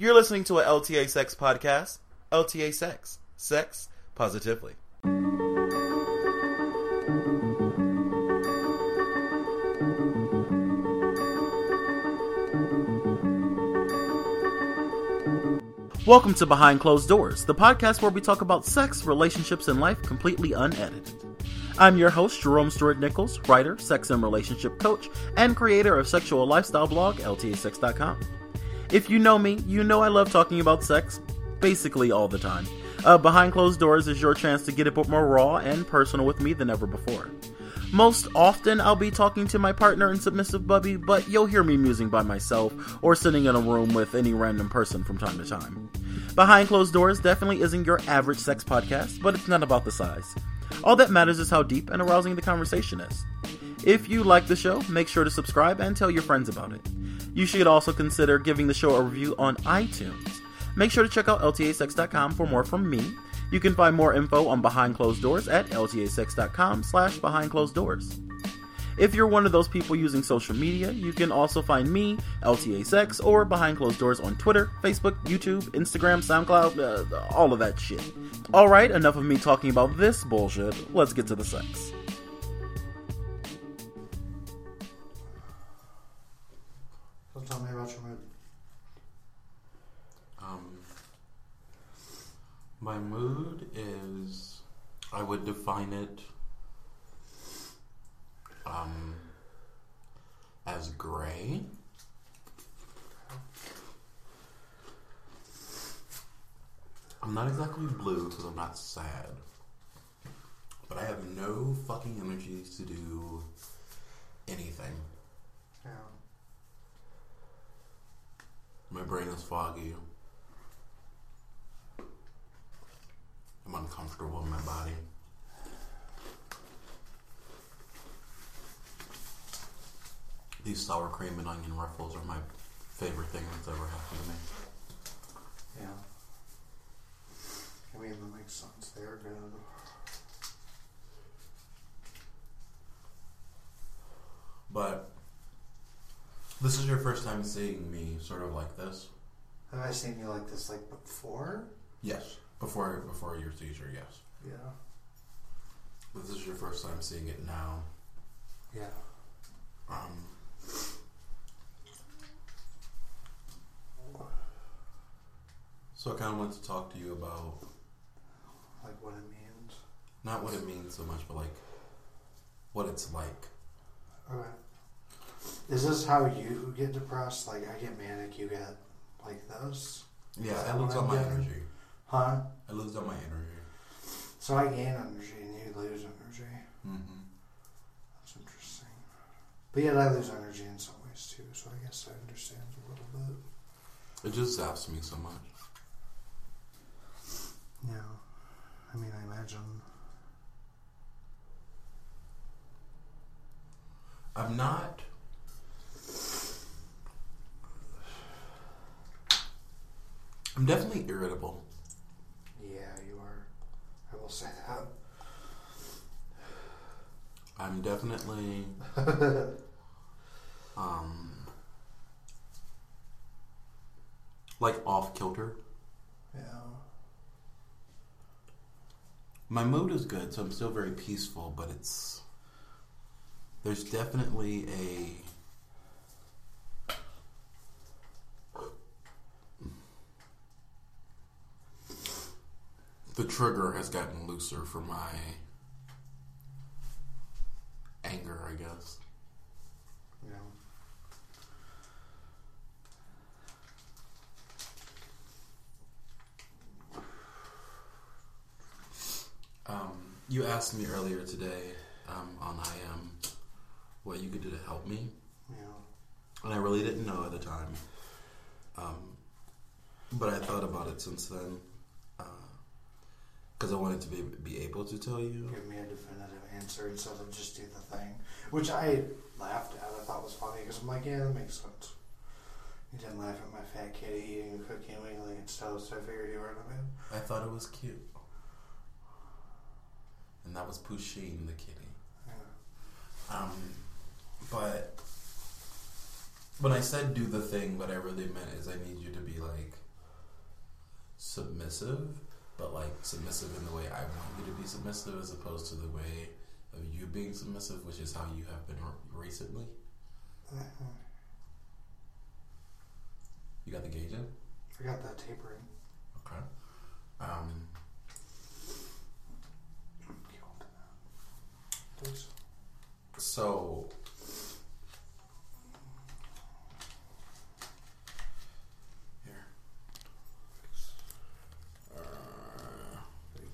You're listening to a LTA Sex podcast. LTA Sex. Sex positively. Welcome to Behind Closed Doors, the podcast where we talk about sex, relationships, and life completely unedited. I'm your host, Jerome Stewart Nichols, writer, sex and relationship coach, and creator of sexual lifestyle blog, LTASex.com. If you know me, you know I love talking about sex basically all the time. Uh, Behind Closed Doors is your chance to get a bit more raw and personal with me than ever before. Most often, I'll be talking to my partner and submissive bubby, but you'll hear me musing by myself or sitting in a room with any random person from time to time. Behind Closed Doors definitely isn't your average sex podcast, but it's not about the size. All that matters is how deep and arousing the conversation is. If you like the show, make sure to subscribe and tell your friends about it. You should also consider giving the show a review on iTunes. Make sure to check out ltasex.com for more from me. You can find more info on Behind Closed Doors at ltasex.com slash behind closed doors. If you're one of those people using social media, you can also find me, LTA Sex, or Behind Closed Doors on Twitter, Facebook, YouTube, Instagram, SoundCloud, uh, all of that shit. Alright, enough of me talking about this bullshit. Let's get to the sex. My mood is, I would define it um, as gray. I'm not exactly blue because I'm not sad. But I have no fucking energy to do anything. Yeah. My brain is foggy. I'm in my body. These sour cream and onion ruffles are my favorite thing that's ever happened to me. Yeah. I mean, that makes sense. They are good. But this is your first time seeing me sort of like this. Have I seen you like this like before? Yes. Before before your seizure, yes. Yeah. But this is your first time seeing it now. Yeah. Um, so I kind of wanted to talk to you about Like what it means. not what it means so much, but like what it's like. Okay. Is this how you get depressed? Like I get manic, you get like this? Yeah, that I lose what all I'm my energy. Huh? I lose all my energy. So I gain energy and you lose energy. Mm-hmm. That's interesting. But yet I lose energy in some ways too, so I guess I understand a little bit. It just zaps me so much. Yeah. I mean, I imagine. I'm not. I'm definitely irritable. Yeah, you are. I will say that. I'm definitely um like off kilter. Yeah. My mood is good, so I'm still very peaceful, but it's there's definitely a the trigger has gotten looser for my anger, I guess. Yeah. Um, you asked me earlier today um, on IM what you could do to help me, Yeah. and I really didn't know at the time. Um, but I thought about it since then because I wanted to be be able to tell you. Give me a definitive answer instead of just do the thing. Which I laughed at. I thought was funny because I'm like, yeah, that makes sense. You didn't laugh at my fat kitty eating a cookie and wiggling its toes, so I figured you were in the mood. I thought it was cute, and that was Pusheen the kitty. Yeah. Um, but when I said do the thing, what I really meant is I need you to be like submissive, but like submissive in the way I want you to be submissive, as opposed to the way of you being submissive, which is how you have been re- recently. You got the gauge in? I got that tapering. Okay. Um, Keep on to that. Please. so here. Uh, Thank you.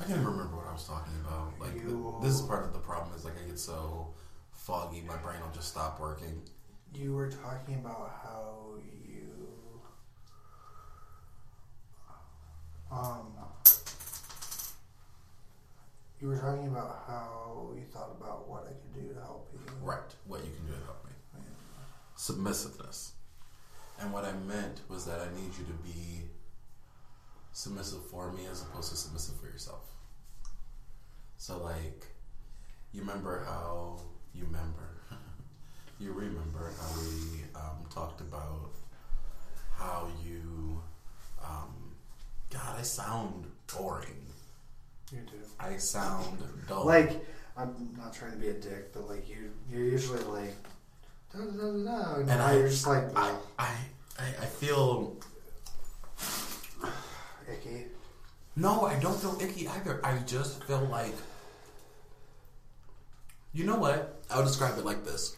I can't even remember what I was talking about. Like You- this is part of the problem is like I get so foggy, my brain will just stop working. You were talking about how you um you were talking about how you thought about what I could do to help you. Right. What you can do to help me. Yeah. Submissiveness. And what I meant was that I need you to be submissive for me as opposed to submissive for yourself. So like you remember how you remember you remember how we um, talked about how you um, God I sound boring. You do. I sound dull. Like I'm not trying to be a dick, but like you you're usually like da da da da da and, And I- you're just like I, I, I I feel icky. No, I don't feel icky either. I just feel like. You know what? I'll describe it like this.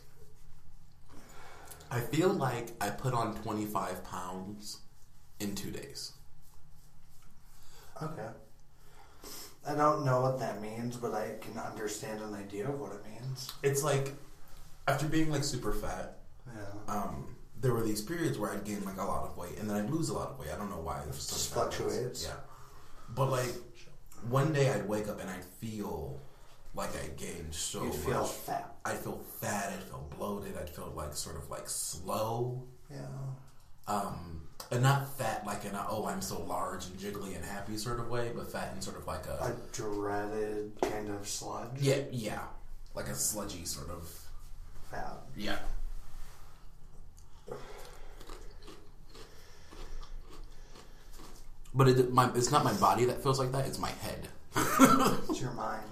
I feel like I put on 25 pounds in two days. Okay. I don't know what that means, but I can understand an idea of what it means. It's like, after being like super fat, Yeah. um, there were these periods where I'd gain like a lot of weight and then I'd lose a lot of weight. I don't know why. It Just just fluctuates. Yeah. But like, one day I'd wake up and I'd feel like I gained so You'd much. feel fat. I'd feel fat, I'd feel bloated, I'd feel like sort of like slow. Yeah. Um, and not fat like in a, oh, I'm so large and jiggly and happy sort of way, but fat in sort of like a, A dreaded kind of sludge. yeah, yeah, like a sludgy sort of, Fat. yeah. But it, my, it's not my body that feels like that, it's my head. It's your mind.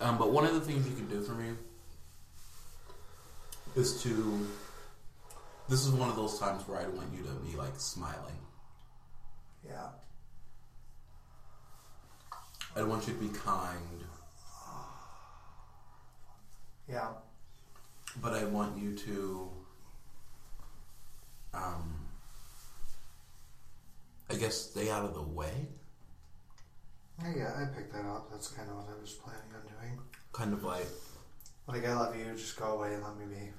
Um, but one of the things you can do for me is to. This is one of those times where I want you to be like smiling. Yeah. I want you to be kind, Yeah. but I want you to. Um, I guess stay out of the way. Yeah, I picked that up. That's kind of what I was planning on doing. Kind of like, Like, I love you, just go away and let me be.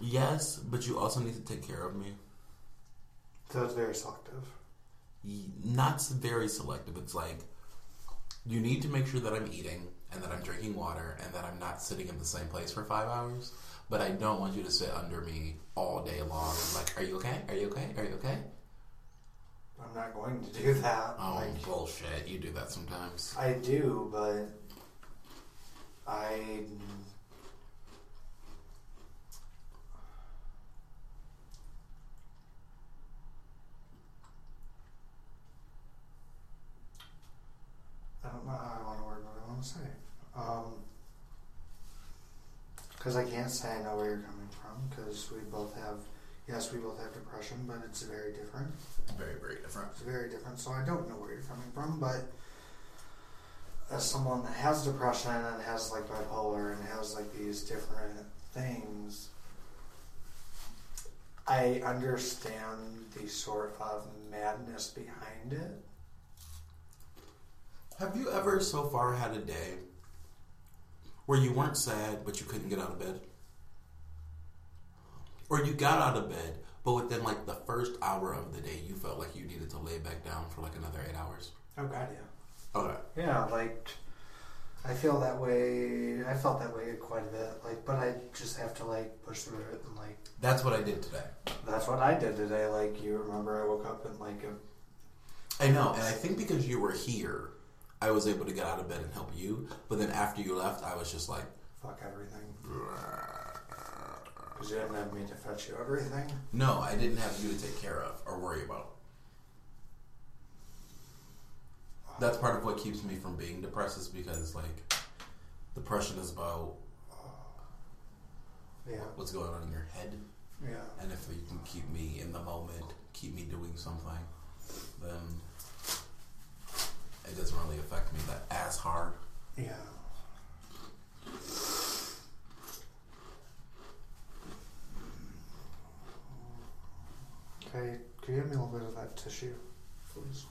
yes, but you also need to take care of me. So it's very selective. Not very selective. It's like, you need to make sure that I'm eating and that I'm drinking water and that I'm not sitting in the same place for five hours. But I don't want you to sit under me all day long. Like, are you okay? Are you okay? Are you okay? I'm not going to do that. Oh, Like, bullshit. You do that sometimes. I do, but I. I don't know how I want to word what I want to say. Because um, I can't say I know where you're coming from, because we both have, yes, we both have depression, but it's very different. Very, very different. It's very different, so I don't know where you're coming from, but as someone that has depression and has like bipolar and has like these different things, I understand the sort of madness behind it. Have you ever so far had a day where you weren't sad but you couldn't get out of bed? Or you got out of bed, but within like the first hour of the day, you felt like you needed to lay back down for like another eight hours? Oh god, yeah. Okay. Yeah, like I feel that way. I felt that way quite a bit. Like, but I just have to like push through it and like That's what I did today. that's what I did today. Like you remember, I woke up and like a I know, and I think because you were here, I was able to get out of bed and help you. But then after you left, I was just like, fuck everything. Because you didn't have me to fetch you everything. No, I didn't have you to take care of or worry about. That's part of what keeps me from being depressed is because like depression is about Yeah. what's going on in your head. Yeah. And if you can keep me in the moment, keep me doing something, then it doesn't really affect me that as hard. Yeah. Okay, could you give me a little bit of that tissue, please?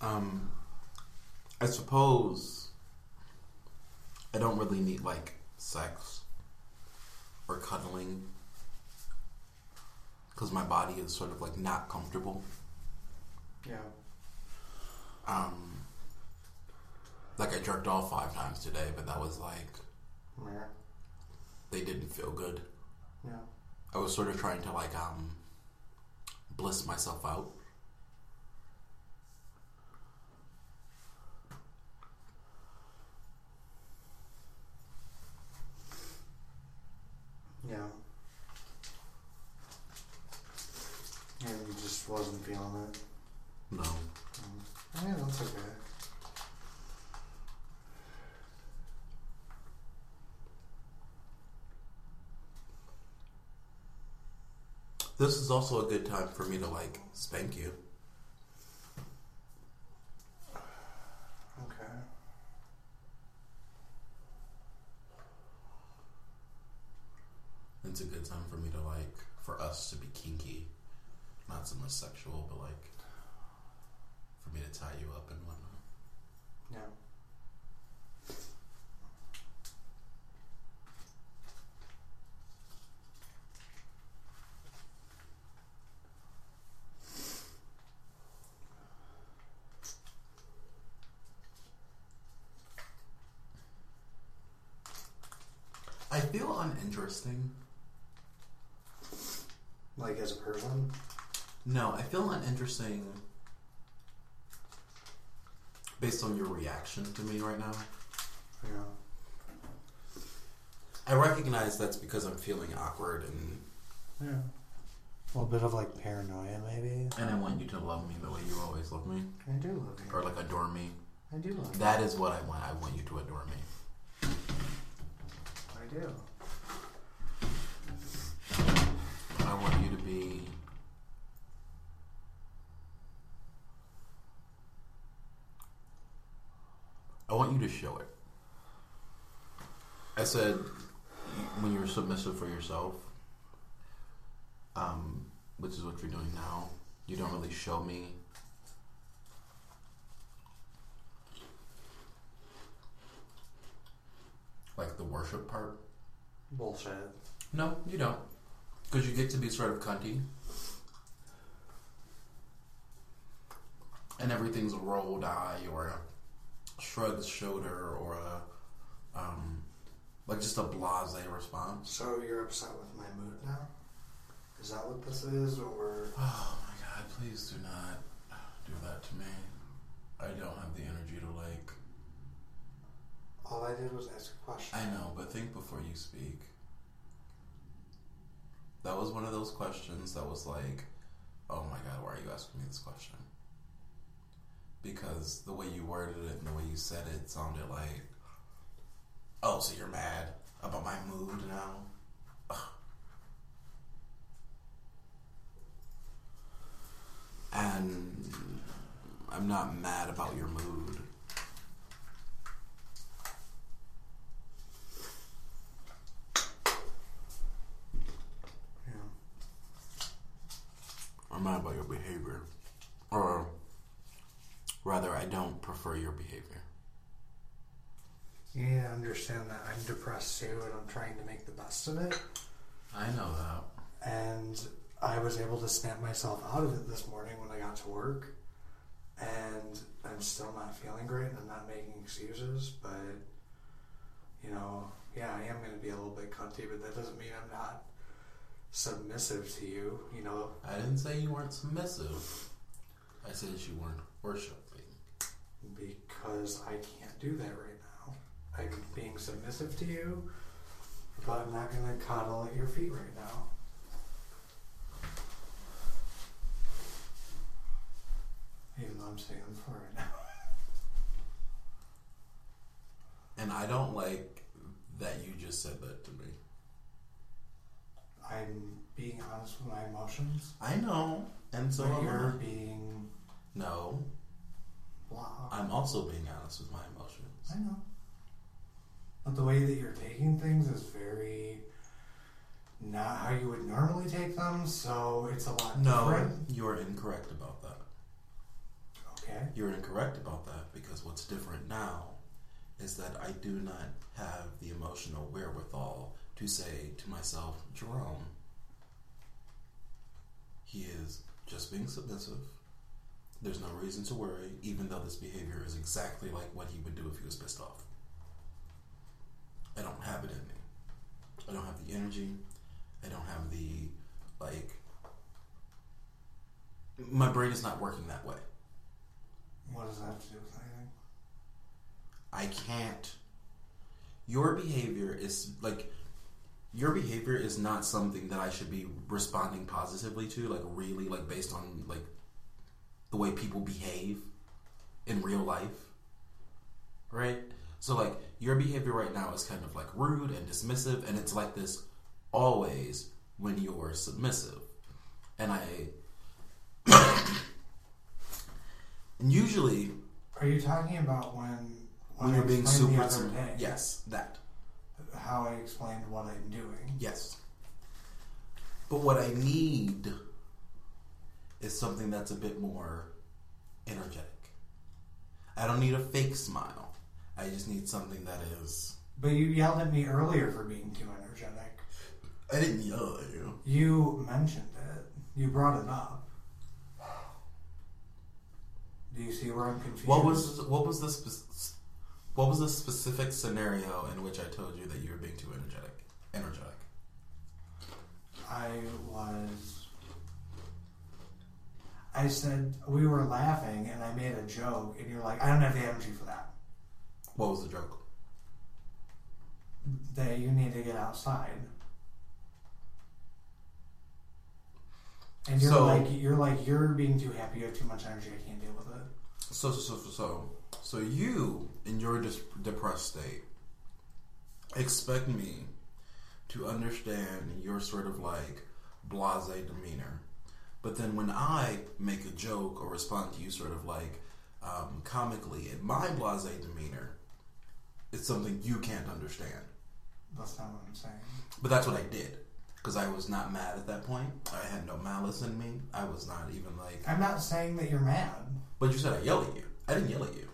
Um, I suppose I don't really need like sex or cuddling because my body is sort of like not comfortable. Yeah. Um, like I jerked off five times today, but that was like Yeah. They didn't feel good. Yeah. I was sort of trying to like um bliss myself out. Yeah. And you just wasn't feeling it. No. Mm. Yeah, that's okay. This is also a good time for me to like spank you. Okay. It's a good time for me to like for us to be kinky, not so much sexual, but like for me to tie you up and whatnot. Yeah. I feel uninteresting. Like as a person? No, I feel uninteresting based on your reaction to me right now. Yeah. I recognize that's because I'm feeling awkward and Yeah. A little bit of like paranoia, maybe. and I want you to love me the way you always love me I do love you. or like adore me. I do love That is what I want. I want you to adore me. Do. I want you to be I want you to show it. I said when you're submissive for yourself, um, which is what you're doing now, you don't really show me like the worship part. Bullshit. No, you don't. Because you get to be sort of cunty. And everything's a rolled eye or a shrugged shoulder or a, um, like just a blase response. So you're upset with my mood now? Is that what this is, or Oh my god, please do not do that to me. I don't have the energy to like. All I did was ask a question? I know, but think before you speak. That was one of those questions that was like, oh my god, why are you asking me this question? Because the way you worded it and the way you said it sounded like, oh, so you're mad about my mood now? And I'm not mad about your mood. I'm about your behavior. Or rather, I don't prefer your behavior. Yeah, I understand that I'm depressed too, and I'm trying to make the best of it. I know that. And I was able to snap myself out of it this morning when I got to work. And I'm still not feeling great, and I'm not making excuses, but you know, yeah, I am going to be a little bit cunty, but that doesn't mean I'm not submissive to you. You know, I didn't say you weren't submissive. I said you weren't worshiping. because I can't do that right now. I'm being submissive to you, but I'm not gonna coddle at your feet right now. Even though I'm the floor right now. And I don't like that you just said that to me. I'm being honest with my emotions. I know, and so am you're I. being No, blah. I'm also being honest with my emotions. I know. But the way that you're taking things is very not how you would normally take them, so it's a lot No, different. you're incorrect about that. Okay. You're incorrect about that because what's different now is that I do not have the emotional wherewithal to say to myself, Jerome, he is just being submissive. There's no reason to worry, even though this behavior is exactly like what he would do if he was pissed off. I don't have it in me. I don't have the energy. I don't have the, like, my brain is not working that way. What does that have to do with anything? I can't. Your behavior is like your behavior is not something that I should be responding positively to, like really, like based on like the way people behave in real life, right? So like your behavior right now is kind of like rude and dismissive, and it's like this always when you're submissive, and I. and usually Are you talking about when when I you're being super the other sub- day yes that how I explained what I'm doing? yes but what i need is something that's a bit more energetic i don't need a fake smile i just need something that is But you yelled at me earlier for being too energetic. i didn't yell at you You mentioned it. You brought it up. Do you see where I'm confused? what was what was the spe- what was the specific scenario in which i told you that you were being too energetic energetic I was. I said we were laughing, and I made a joke, and you're like, "I don't have the energy for that. what was the joke That you need to get outside." And you're So- like, you're like, you're being too happy. You have too much energy. I can't deal with it. So, so, so, so, so, you, in your dis- depressed state, expect me to understand your sort of like blase demeanor. But then when I make a joke or respond to you sort of like um, comically in my blase demeanor, it's something you can't understand. That's not what I'm saying. But that's what I did. Because I was not mad at that point. I had no malice in me. I was not even like. I'm not saying that you're mad, But you said I yelled at you. I didn't yell at you.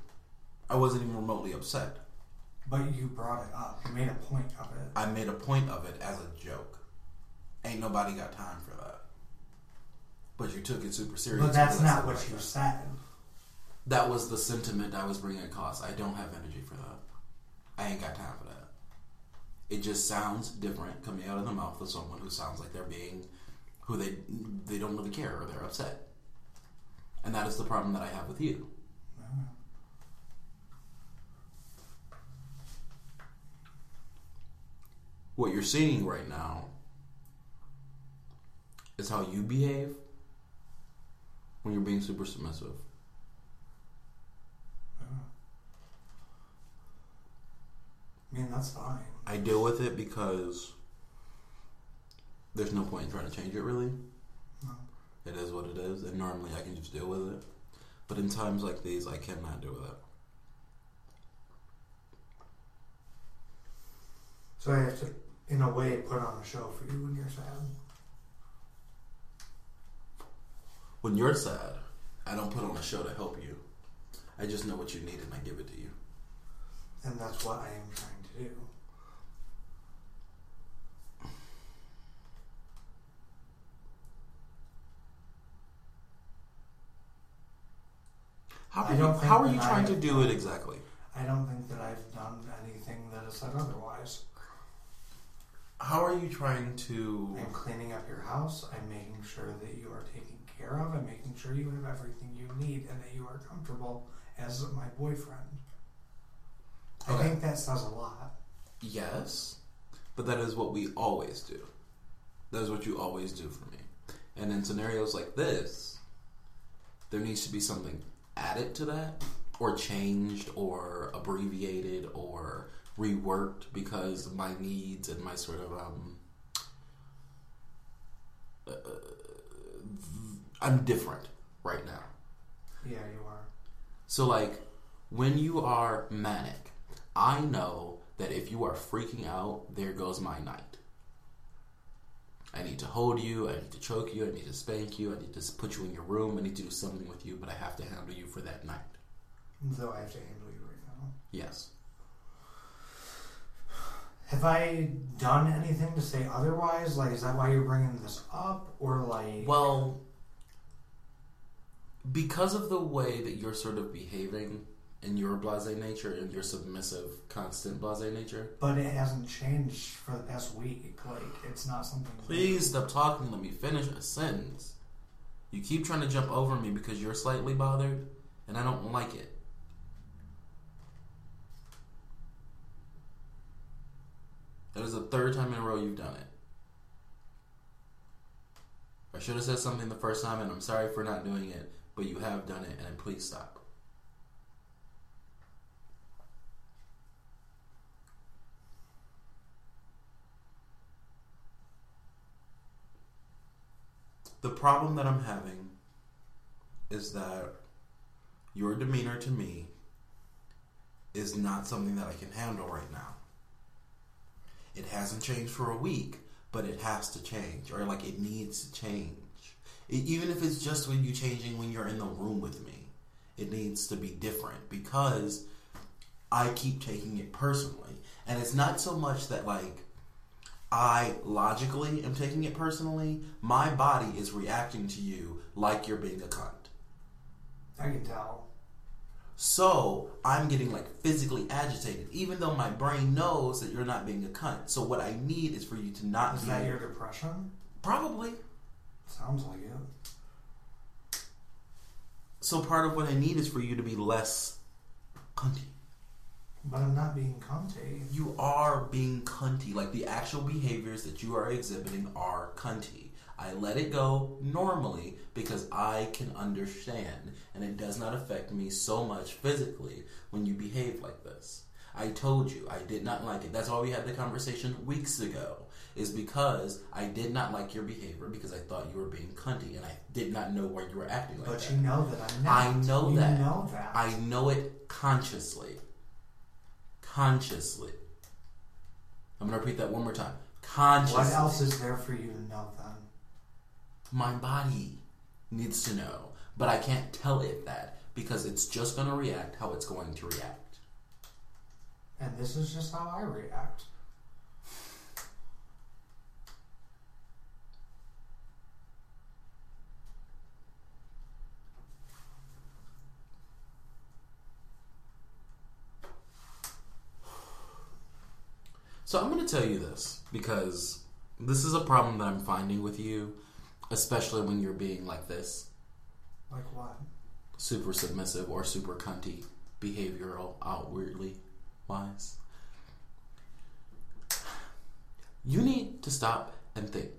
I wasn't even remotely upset. but you brought it up. You made a point of it. I made a point of it as a joke. Ain't nobody got time for that. But you took it super serious. But that's not what you said. That was the sentiment I was bringing across. I don't have energy for that. I ain't got time for that. It just sounds different coming out of the mouth of someone who sounds like they're being, who they they don't really care or they're upset. And that is the problem that I have with you. What you're seeing right now is how you behave when you're being super submissive. Uh, I mean, that's fine. I deal with it because there's no point in trying to change it really. No. It is what it is, and normally I can just deal with it. But in times like these, I cannot deal with it. So I have to, in a way, put on a show for you when you're sad. When you're sad, I don't put on a show to help you. I just know what you need and I give it to you. And that's what I am trying to do. How are you, how are you that I trying to do it exactly? I don't think that I've done anything that is said otherwise. How are you trying to? I'm cleaning up your house. I'm making sure that you are taken care of. I'm making sure you have everything you need and that you are comfortable as my boyfriend. I think that says a lot. Yes, but that is what we always do. That is what you always do for me. And in scenarios like this, there needs to be something added to that, or changed, or abbreviated, or reworked because my needs and my sort of um. Uh, I'm different right now. Yeah, you are. So, like, when you are manic, I know that if you are freaking out, there goes my night. I need to hold you, I need to choke you, I need to spank you, I need to put you in your room, I need to do something with you, but I have to handle you for that night. Though I have to handle you right now. Yes. Have I done anything to say otherwise? Like, is that why you're bringing this up? Or, like. Well, because of the way that you're sort of behaving in your blase nature and your submissive, constant blase nature. But it hasn't changed for the past week. Like, it's not something. Please stop talking. Let me finish a sentence. You keep trying to jump over me because you're slightly bothered, and I don't like it. That is the third time in a row you've done it. I should have said something the first time, and I'm sorry for not doing it, but you have done it, and please stop. The problem that I'm having is that your demeanor to me is not something that I can handle right now. It hasn't changed for a week, but it has to change, or like it needs to change. It, even if it's just when you changing when you're in the room with me, it needs to be different because I keep taking it personally, and it's not so much that like I logically am taking it personally. My body is reacting to you like you're being a cunt. I can tell. So I'm getting like physically agitated, even though my brain knows that you're not being a cunt. So what I need is for you to not Is that your depression? probably. Sounds like it. So part of what I need is for you to be less cunty. But I'm not being cunty. You are being cunty. Like the actual behaviors that you are exhibiting are cunty. I let it go normally because I can understand and it does not affect me so much physically when you behave like this. I told you I did not like it. That's why we had the conversation weeks ago. Is because I did not like your behavior because I thought you were being cunty and I did not know why you were acting like But that. But you know that I'm not. I know you that. know that. I know it consciously. Consciously. I'm gonna repeat that one more time. Consciously. What else is there for you to know then? My body needs to know, but I can't tell it that because it's just gonna react how it's going to react. And this is just how I react. So I'm gonna tell you this because this is a problem that I'm finding with you, especially when you're being like this. Like what? super submissive or super cunty behavioral outwardly wise. You need to stop and think.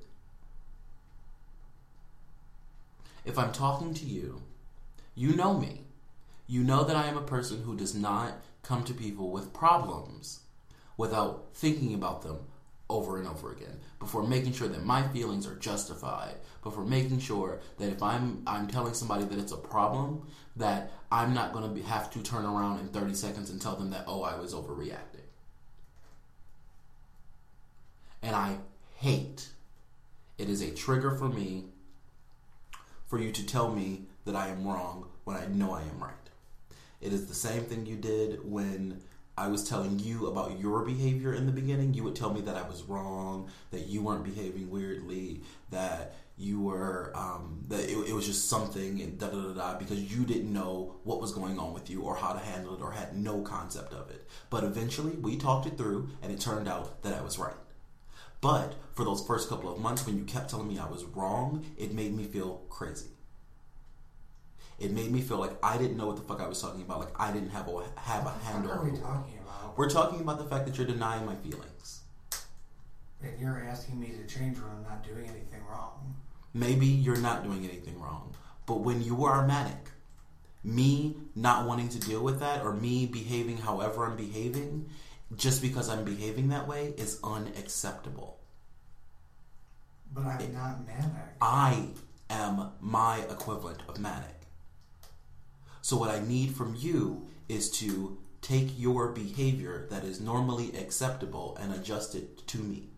If I'm talking to you, you know me. You know that I am a person who does not come to people with problems without thinking about them over and over again before making sure that my feelings are justified before making sure that if i'm i'm telling somebody that it's a problem that i'm not going to have to turn around in 30 seconds and tell them that oh i was overreacting. And i hate it is a trigger for me for you to tell me that i am wrong when i know i am right. It is the same thing you did when I was telling you about your behavior in the beginning, you would tell me that I was wrong, that you weren't behaving weirdly, that you were um, that it, it was just something and da da da da because you didn't know what was going on with you or how to handle it or had no concept of it. But eventually, we talked it through, and it turned out that I was right. But for those first couple of months, when you kept telling me I was wrong, it made me feel crazy. It made me feel like I didn't know what the fuck I was talking about. Like I didn't have a have a handle. What are we talking about? about. We're talking about the fact that you're denying my feelings. And you're asking me to change when I'm not doing anything wrong. Maybe you're not doing anything wrong, but when you are manic, me not wanting to deal with that or me behaving however I'm behaving just because I'm behaving that way is unacceptable. But I'm not manic. I am my equivalent of manic. So, what I need from you is to take your behavior that is normally acceptable and adjust it to me.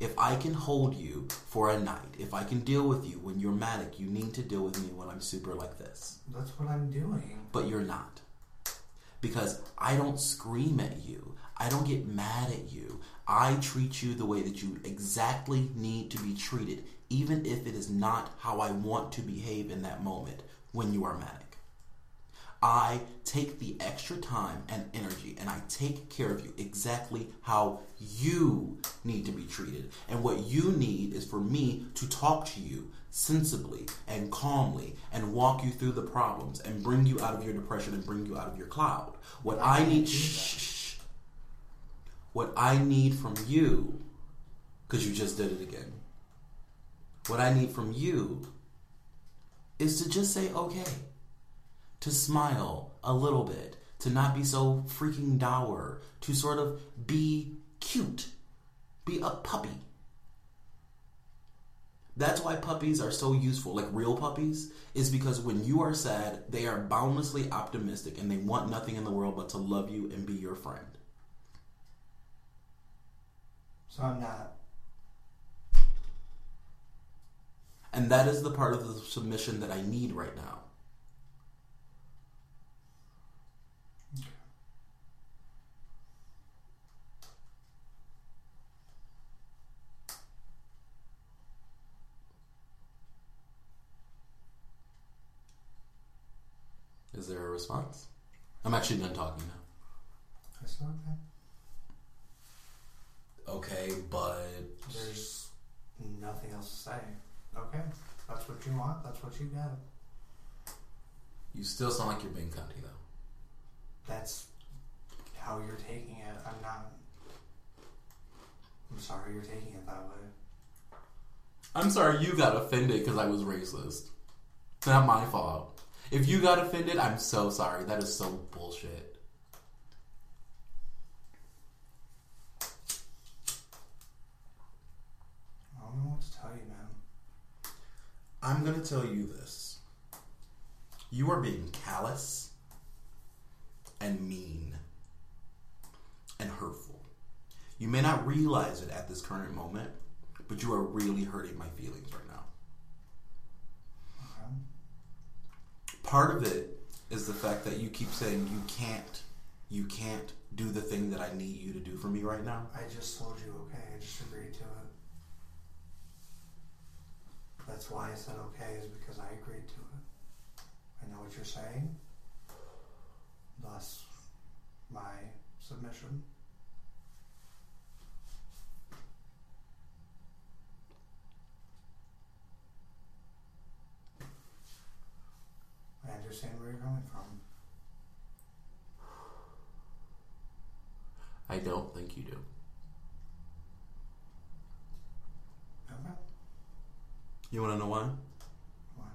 If I can hold you for a night, if I can deal with you when you're manic, you need to deal with me when I'm super like this. That's what I'm doing. But you're not. Because I don't scream at you. I don't get mad at you. I treat you the way that you exactly need to be treated, even if it is not how I want to behave in that moment when you are manic. I take the extra time and energy and I take care of you exactly how you need to be treated. And what you need is for me to talk to you sensibly and calmly and walk you through the problems and bring you out of your depression and bring you out of your cloud. What I need, shh, what I need from you, because you just did it again. What I need from you is to just say okay to smile a little bit, to not be so freaking dour, to sort of be cute, be a puppy. That's why puppies are so useful, like real puppies, is because when you are sad, they are boundlessly optimistic and they want nothing in the world but to love you and be your friend. So I'm not. And that is the part of the submission that I need right now. Response? I'm actually done talking now. It's okay. Okay, but There's nothing else to say. Okay, that's what you want. That's what you got. you still sound like you're being cunty though. That's how you're taking it. I'm not. I'm sorry you're taking it that way. I'm sorry you got offended because I was racist. It's not my fault. If you got offended, I'm so sorry. That is so bullshit. I don't know what to tell you, man. I'm gonna tell you this. You are being callous and mean and hurtful. You may not realize it at this current moment, but you are really hurting my feelings right now. Okay. Part of it is the fact that you keep saying you can't you can't do the thing that I need you to do for me right now. I just told you okay. I just agreed to it. That's why I said okay, is because I agreed to it. I know what you're saying. Thus, my submission. I understand where you're coming from. I don't think you do. Okay. You want to know why? Why?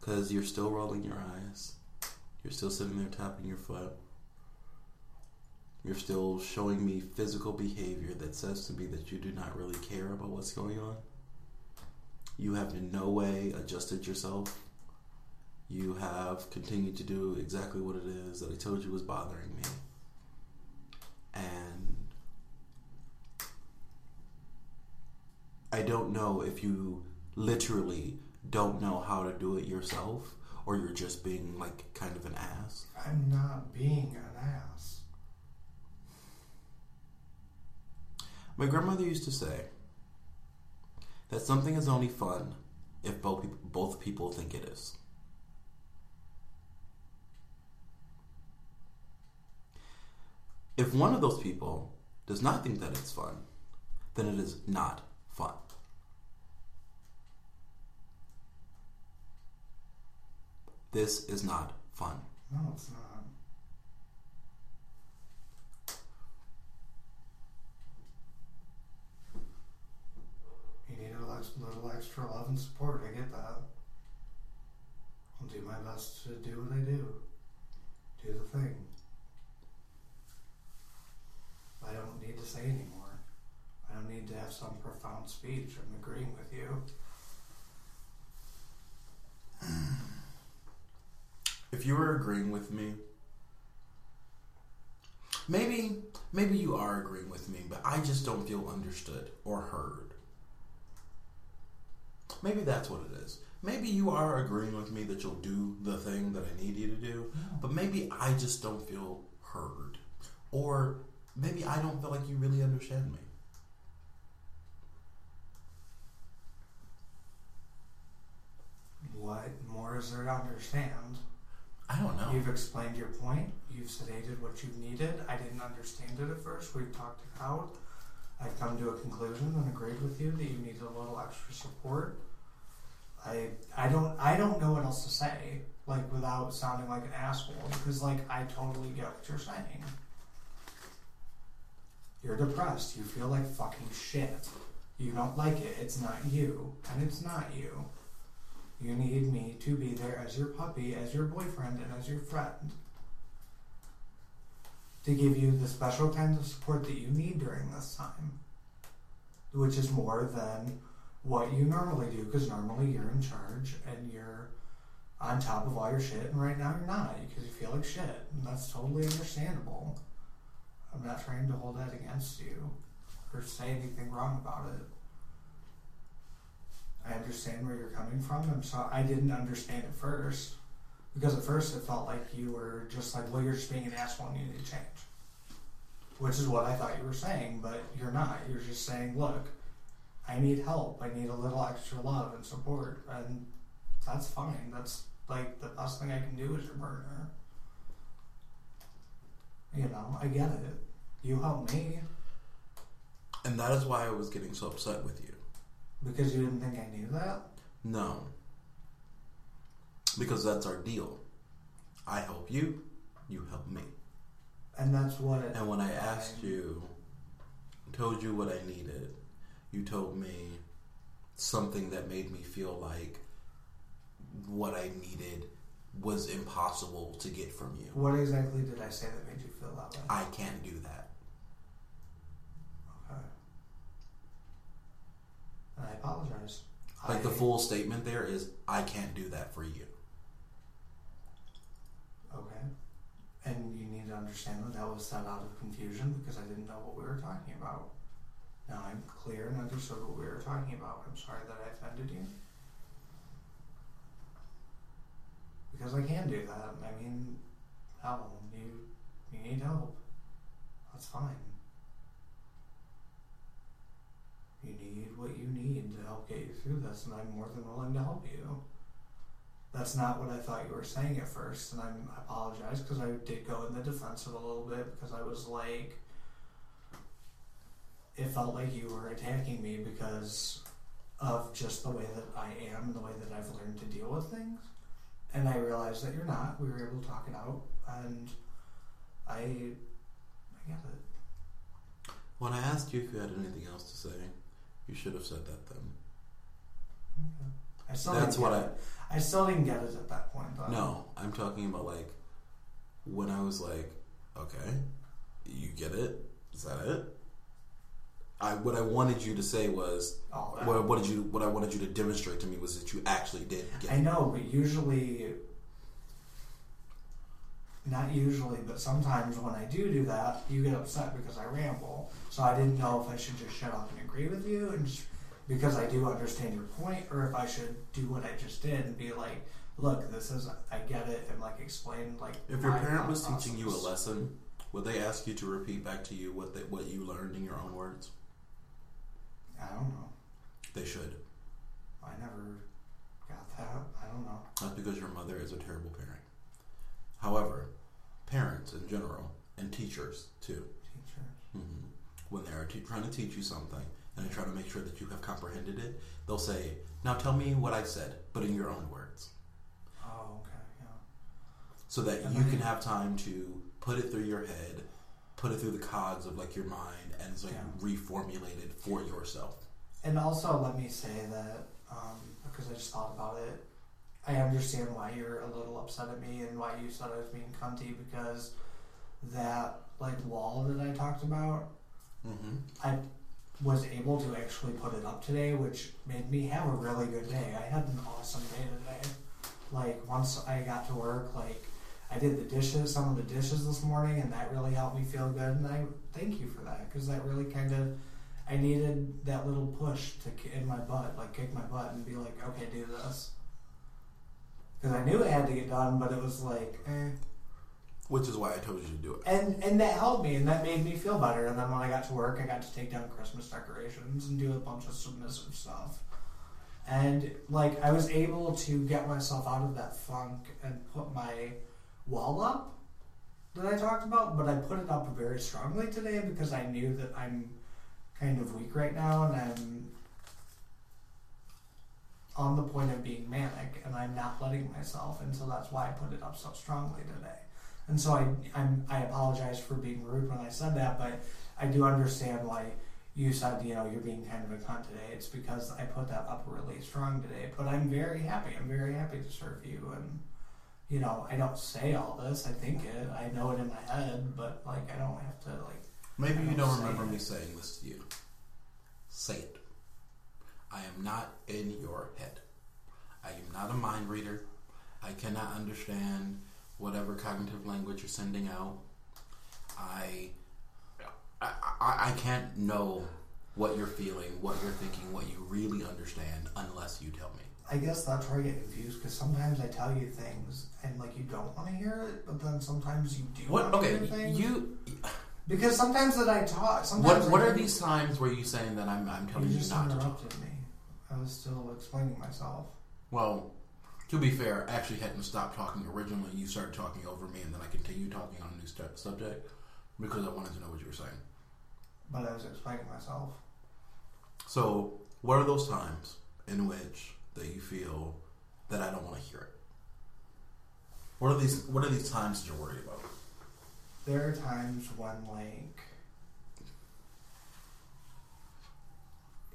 Because you're still rolling your eyes. You're still sitting there tapping your foot. You're still showing me physical behavior that says to me that you do not really care about what's going on. You have in no way adjusted yourself. You have continued to do exactly what it is that I told you was bothering me. And I don't know if you literally don't know how to do it yourself or you're just being like kind of an ass. I'm not being an ass. My grandmother used to say that something is only fun if both people, both people think it is. If one of those people does not think that it's fun, then it is not fun. This is not fun. No, it's not. You need a little extra love and support. I get that. I'll do my best to do what I do, do the thing. I don't need to say anymore. I don't need to have some profound speech. I'm agreeing with you. If you were agreeing with me, maybe maybe you are agreeing with me, but I just don't feel understood or heard. Maybe that's what it is. Maybe you are agreeing with me that you'll do the thing that I need you to do, mm-hmm. but maybe I just don't feel heard. Or maybe I don't feel like you really understand me. What more is there to understand? I don't know. You've explained your point. You've stated what you needed. I didn't understand it at first. We've talked it out. I've come to a conclusion and agreed with you that you need a little extra support. I I don't I don't know what else to say like without sounding like an asshole because like I totally get what you're saying. You're depressed. You feel like fucking shit. You don't like it. It's not you, and it's not you. You need me to be there as your puppy, as your boyfriend, and as your friend. To give you the special kind of support that you need during this time. Which is more than what you normally do, because normally you're in charge and you're on top of all your shit, and right now you're not, because you feel like shit. And that's totally understandable. I'm not trying to hold that against you or say anything wrong about it. I understand where you're coming from. I'm sorry, I didn't understand at first because at first it felt like you were just like, well, you're just being an asshole and you need to change, which is what I thought you were saying, but you're not. You're just saying, look, I need help. I need a little extra love and support, and that's fine. That's like the best thing I can do as your partner. You know, I get it. You help me and that is why I was getting so upset with you. because you didn't think I knew that. No. Because that's our deal. I help you, you help me. And that's what it. And when I asked you, told you what I needed, you told me something that made me feel like what I needed was impossible to get from you. What exactly did I say that made you feel that way? I can't do that. Okay. And I apologize. Like I, the full statement there is, I can't do that for you. Okay. And you need to understand that that was said out of confusion because I didn't know what we were talking about. Now I'm clear and understood what we were talking about. I'm sorry that I offended you. Because I can do that. I mean, hell, you you need help. That's fine. You need what you need to help get you through this, and I'm more than willing to help you. That's not what I thought you were saying at first, and I'm, I apologize because I did go in the defensive a little bit because I was like, it felt like you were attacking me because of just the way that I am the way that I've learned to deal with things. And I realized that you're not. We were able to talk it out, and I, I get it. When I asked you if you had anything else to say, you should have said that then. Okay. I still That's didn't what get it. I still didn't get it at that point. Though. No, I'm talking about like when I was like, okay, you get it? Is that it? I what I wanted you to say was Oh, what, what did you what I wanted you to demonstrate to me was that you actually did get I know, but usually, not usually, but sometimes when I do do that, you get upset because I ramble. So I didn't know if I should just shut up and agree with you, and just because I do understand your point, or if I should do what I just did and be like, "Look, this is I get it," and like explain like. If your parent was teaching you a lesson, would they ask you to repeat back to you what they, what you learned in your own words? I don't know. They should. I never got that. I don't know. That's because your mother is a terrible parent. However, parents in general and teachers too, Teachers. hmm when they're te- trying to teach you something and they're trying to make sure that you have comprehended it, they'll say, "Now tell me what I said, but in your own words." Oh, okay, yeah. so that And you can have time to put it through your head, put it through the cogs of like your mind, and it's like Yeah. reformulate it for yourself. And also, let me say that um, because I just thought about it. I understand why you're a little upset at me and why you said I was being cunty because that like wall that I talked about, Mm-hmm. I was able to actually put it up today, which made me have a really good day. I had an awesome day today. Like once I got to work, like I did the dishes, some of the dishes this morning, and that really helped me feel good. And I thank you for that because that really kind of I needed that little push to in my butt, like kick my butt and be like, okay, do this. Because I knew it had to get done, but it was like, eh. Which is why I told you to do it. And and that helped me, and that made me feel better. And then when I got to work, I got to take down Christmas decorations and do a bunch of submissive stuff. And like I was able to get myself out of that funk and put my wall up that I talked about, but I put it up very strongly today because I knew that I'm kind of weak right now and I'm on the point of being manic and I'm not letting myself and so that's why I put it up so strongly today. And so I I'm, I apologize for being rude when I said that, but I do understand why you said you know you're being kind of a cunt today. It's because I put that up really strong today. But I'm very happy. I'm very happy to serve you, and you know I don't say all this. I think it. I know it in my head, but like I don't have to like. Maybe you don't don't remember it. me saying this to you. Say it. I am not in your head. I am not a mind reader. I cannot understand whatever cognitive language you're sending out. I, I, I, I can't know what you're feeling, what you're thinking, what you really understand unless you tell me. I guess that's where I get confused because sometimes I tell you things and like you don't want to hear it, but then sometimes you do. What? Okay, you. because sometimes that I talk. Sometimes What I- are these times where you saying that I'm, I'm telling You you, just not to talk? interrupted me. I was still explaining myself. Well, to be fair, I actually hadn't stopped talking originally. You started talking over me, and then I continued talking on a new stu- subject because I wanted to know what you were saying. But I was explaining myself. So, what are those times in which that you feel that I don't want to hear it? What are these? What are these times that you're worried about? There are times when, like,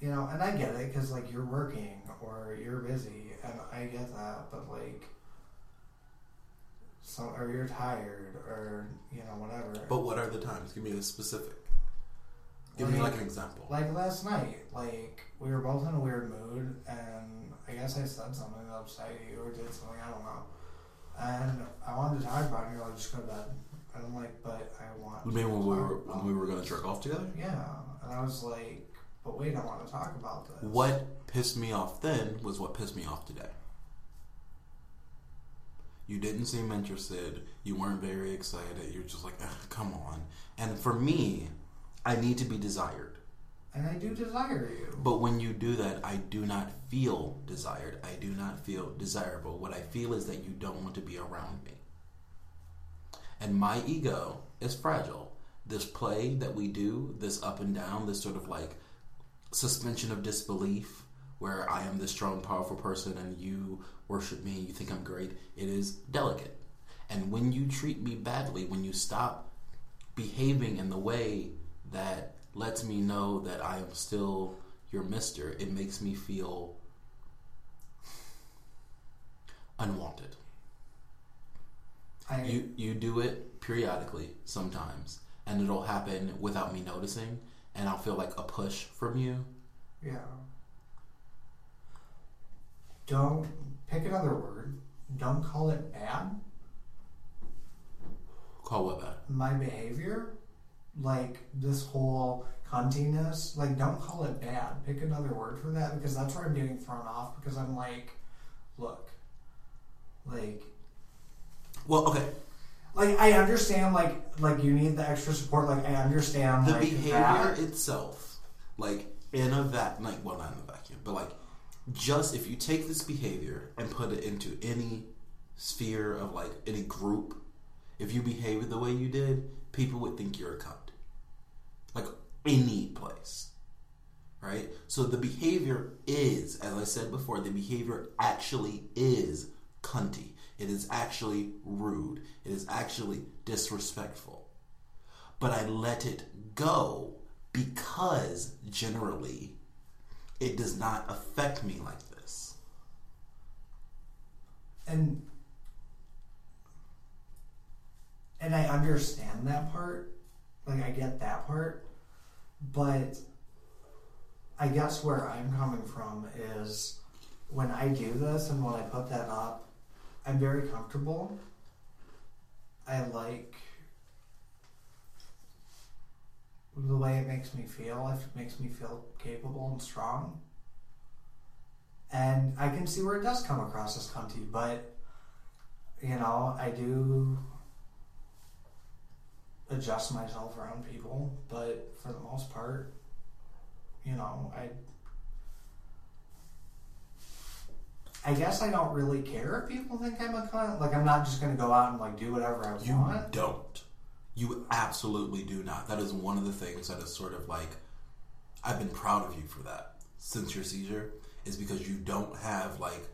you know, and I get it because, like, you're working or you're busy, and I get that, but, like, so, or you're tired or, you know, whatever. But what are the times? Give me a specific. Give me Like- like an example. Like last night, like we were both in a weird mood, and I guess I said something that upset you or did something I don't know. And I wanted to talk about it, and you're like, just go to bed. And I'm like, but I want. You mean when we were when we were going to jerk off together? Yeah, and I was like, but wait, I want to talk about this. What pissed me off then was what pissed me off today. You didn't seem interested. You weren't very excited. You're just like, come on. And for me, I need to be desired. And I do desire you. But when you do that, I do not feel desired. I do not feel desirable. What I feel is that you don't want to be around me. And my ego is fragile. This play that we do, this up and down, this sort of like suspension of disbelief, where I am this strong, powerful person and you worship me and you think I'm great, it is delicate. And when you treat me badly, when you stop behaving in the way that lets me know that I am still your mister, it makes me feel unwanted. I You you do it periodically sometimes, and it'll happen without me noticing, and I'll feel like a push from you. yeah. Don't pick another word. Don't call it bad. Call what bad? my behavior, like this whole cuntiness, like don't call it bad. Pick another word for that because that's where I'm getting thrown off because I'm like, look, like, Well, okay. like I understand, like, like you need the extra support. Like I understand The like, behavior that. itself, like in a vac, like well, not in a vacuum, but like just if you take this behavior and put it into any sphere of like any group, if you behave the way you did, people would think you're a cunt. Like any place. Right? So the behavior is, as I said before, the behavior actually is cunty. It is actually rude. It is actually disrespectful. But I let it go because generally it does not affect me like this. and and I understand that part. Like I get that part, but I guess where I'm coming from is when I do this and when I put that up, I'm very comfortable. I like the way it makes me feel. if It makes me feel capable and strong. And I can see where it does come across as cunty, but you know, I do adjust myself around people, but for the most part, you know, I I guess I don't really care if people think I'm a cunt. Like I'm not just gonna go out and like do whatever I You want. You don't. You absolutely do not. That is one of the things that is sort of like I've been proud of you for that since your seizure is because you don't have like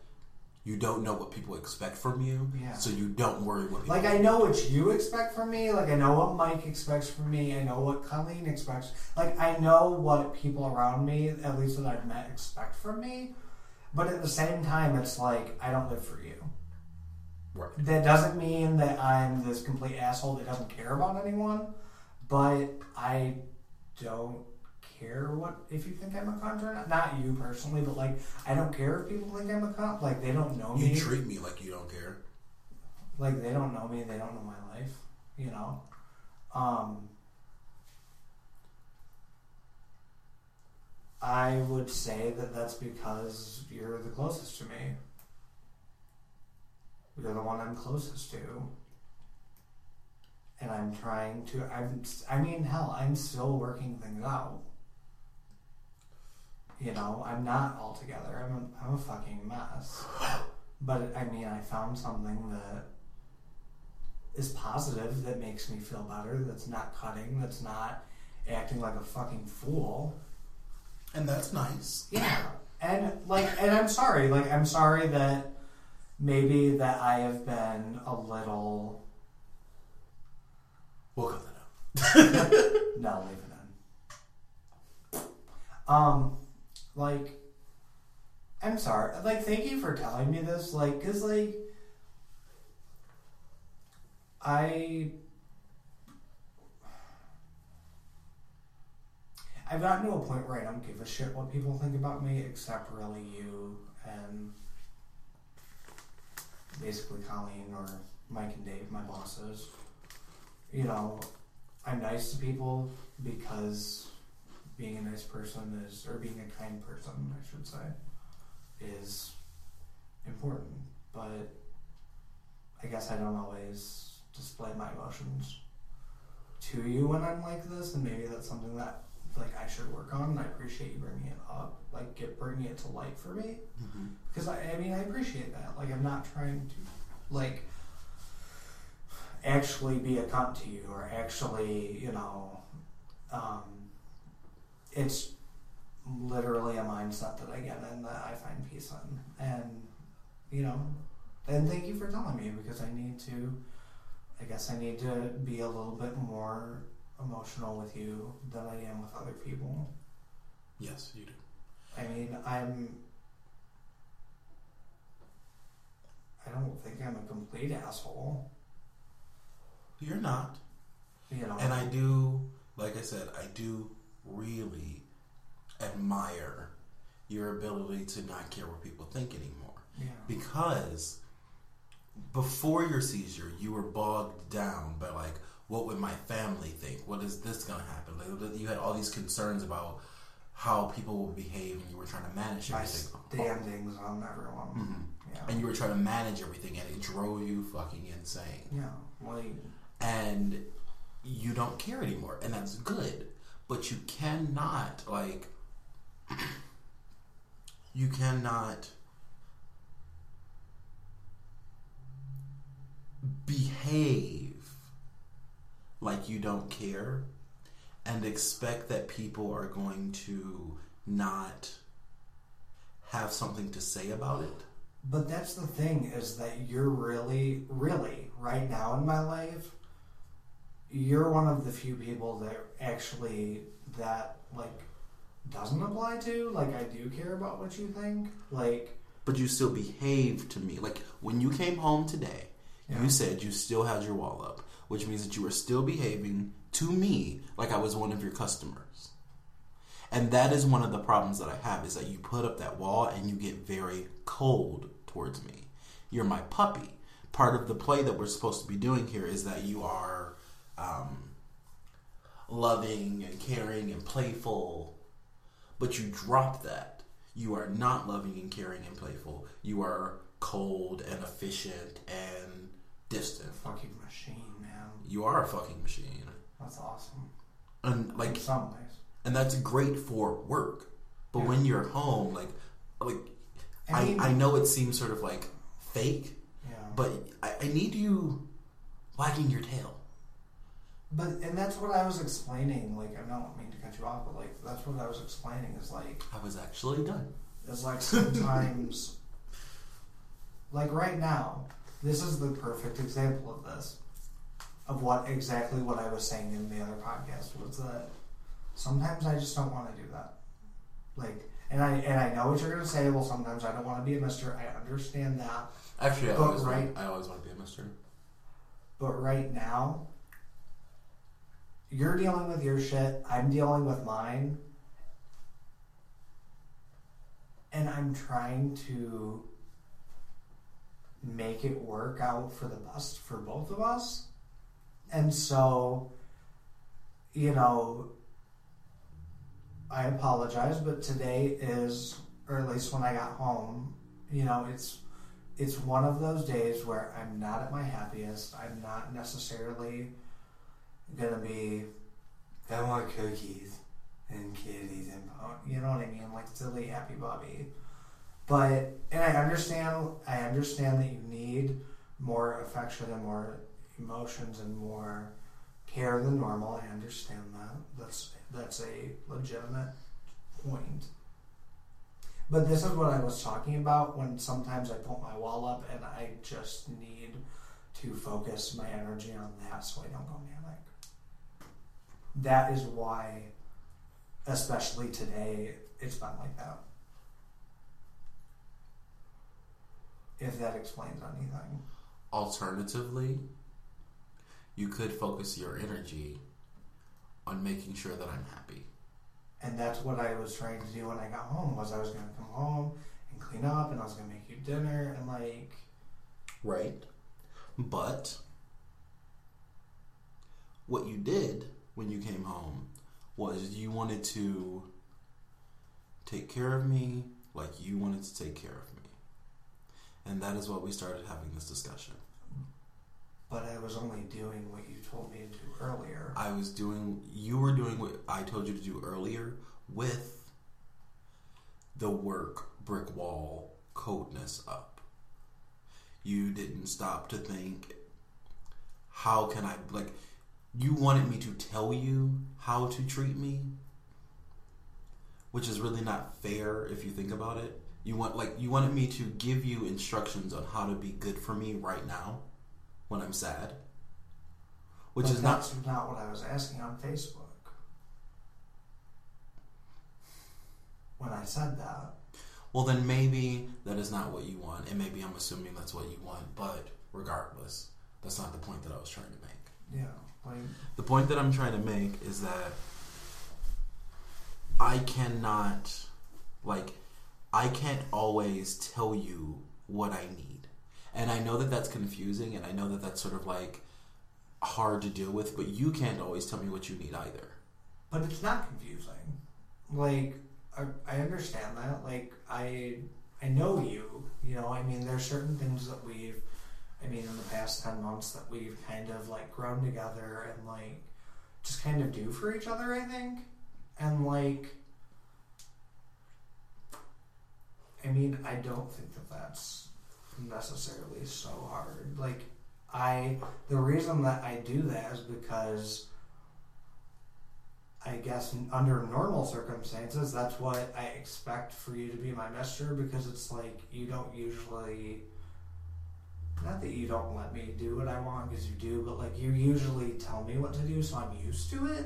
you don't know what people expect from you. Yeah. So you don't worry what people Like I know what you expect from me. Like I know what Mike expects from me. I know what Colleen expects. Like I know what people around me, at least that I've met, expect from me. But at the same time, it's like I don't live for you. Right. That doesn't mean that I'm this complete asshole that doesn't care about anyone. But I don't care what if you think I'm a cunt or not. Not you personally, but like I don't care if people think I'm a cunt. Like they don't know me You treat me like you don't care. like they don't know me they don't know my life you know um i would say that that's because you're the closest to me you're the one i'm closest to and i'm trying to i'm i mean hell i'm still working things out you know i'm not all together i'm a, I'm a fucking mess but i mean i found something that is positive that makes me feel better that's not cutting that's not acting like a fucking fool And that's nice. yeah and like and i'm sorry like i'm sorry that maybe that i have been a little We'll cut that out. no leave it in um like i'm sorry like thank you for telling me this like because like i I've gotten to a point where I don't give a shit what people think about me, except really you and basically Colleen or Mike and Dave, my bosses. You know, I'm nice to people because being a nice person is, or being a kind person, I should say, is important. But I guess I don't always display my emotions to you when I'm like this, and maybe that's something that like I should work on. And I appreciate you bringing it up, like get bringing it to light for me, Mhm. because I, I mean I appreciate that. Like I'm not trying to like actually be a cunt to you or actually you know um, it's literally a mindset that I get in that I find peace in, and you know, and thank you for telling me because I need to. I guess I need to be a little bit more emotional with you than I am with other people. Yes, you do. I mean, I'm. I don't think I'm a complete asshole. You're not. You know. And I do, like I said, I do really admire your ability to not care what people think anymore. Yeah. Because before your seizure, you were bogged down by like, what would my family think? What is this going to happen? Like, you had all these concerns about how people will behave, and you were trying to manage My everything. standings on everyone. Mhm. Yeah. And you were trying to manage everything, and it drove you fucking insane. yeah. Like. and you don't care anymore and that's good but you cannot like you cannot behave like you don't care and expect that people are going to not have something to say about it But that's the thing is that you're really, really right now in my life. You're one of the few people that actually that like doesn't apply to. Like I do care about what you think. Like but you still behave to me. Like when you came home today, Yeah. you said you still had your wall up, which means that you were still behaving to me like I was one of your customers. And that is one of the problems that I have is that you put up that wall and you get very cold towards me. You're my puppy. Part of the play that we're supposed to be doing here is that you are um, loving and caring and playful, but you drop that. You are not loving and caring and playful. You are cold and efficient and distant. Fucking machine, man. You are a fucking machine. That's awesome. And like In some ways. and that's great for work. But Yeah. when you're home, like like I I, I know it seems sort of like fake, Yeah. but I, I need you wagging your tail. But and that's what I was explaining. Like I don't mean to cut you off, but like that's what I was explaining is like I was actually done. is like sometimes, like right now, this is the perfect example of this, of what exactly what I was saying in the other podcast was that sometimes I just don't want to do that. Like, and I and I know what you're gonna say. Well, sometimes I don't want to be a Mister. I understand that, Actually, I But always right- want, I always want to be a mister. but right now, you're dealing with your shit. I'm dealing with mine. And I'm trying to make it work out for the best for both of us. And so, you know, I apologize, but today is, or at least when I got home, you know, it's it's one of those days where I'm not at my happiest. I'm not necessarily gonna be. I want cookies and kitties and you know what I mean, like silly happy Bobby. But and I understand. I understand that you need more affection and more emotions and more care than normal. I understand that. That's that's a legitimate point. But this is what I was talking about when sometimes I put my wall up and I just need to focus my energy on that so I don't go manic. That is why, especially today, it's been like that. If that explains anything. Alternatively, you could focus your energy on making sure that I'm happy. And that's what I was trying to do when I got home was I was gonna come home and clean up and I was gonna make you dinner and like Right. But what you did when you came home was you wanted to take care of me like you wanted to take care of me. And that is what we started having this discussion. but I was only doing what you told me to do earlier. I was doing, you were doing what I told you to do earlier with the work brick wall coldness up. You didn't stop to think, how can I, like, you wanted me to tell you how to treat me, which is really not fair if you think about it. You want, like, you wanted me to give you instructions on how to be good for me right now when I'm sad. Which But is not not what I was asking on Facebook. When I said that. Well, then maybe that is not what you want, and maybe I'm assuming that's what you want. But regardless, that's not the point that I was trying to make. Yeah. Like The point that I'm trying to make is that I cannot, like, I can't always tell you what I need. And I know that that's confusing, and I know that that's sort of like hard to deal with, but you can't always tell me what you need either. but it's not confusing. Like I, I understand that. Like I I know you. You know, I mean there's certain things that we've I mean in the past ten months that we've kind of like grown together and like just kind of do for each other, I think. And like I mean, I don't think that that's necessarily so hard. Like I the reason that I do that is because I guess under normal circumstances, that's what I expect for you to be my mister because it's like you don't usually. Not that you don't let me do what I want because you do, but like you usually tell me what to do, so I'm used to it.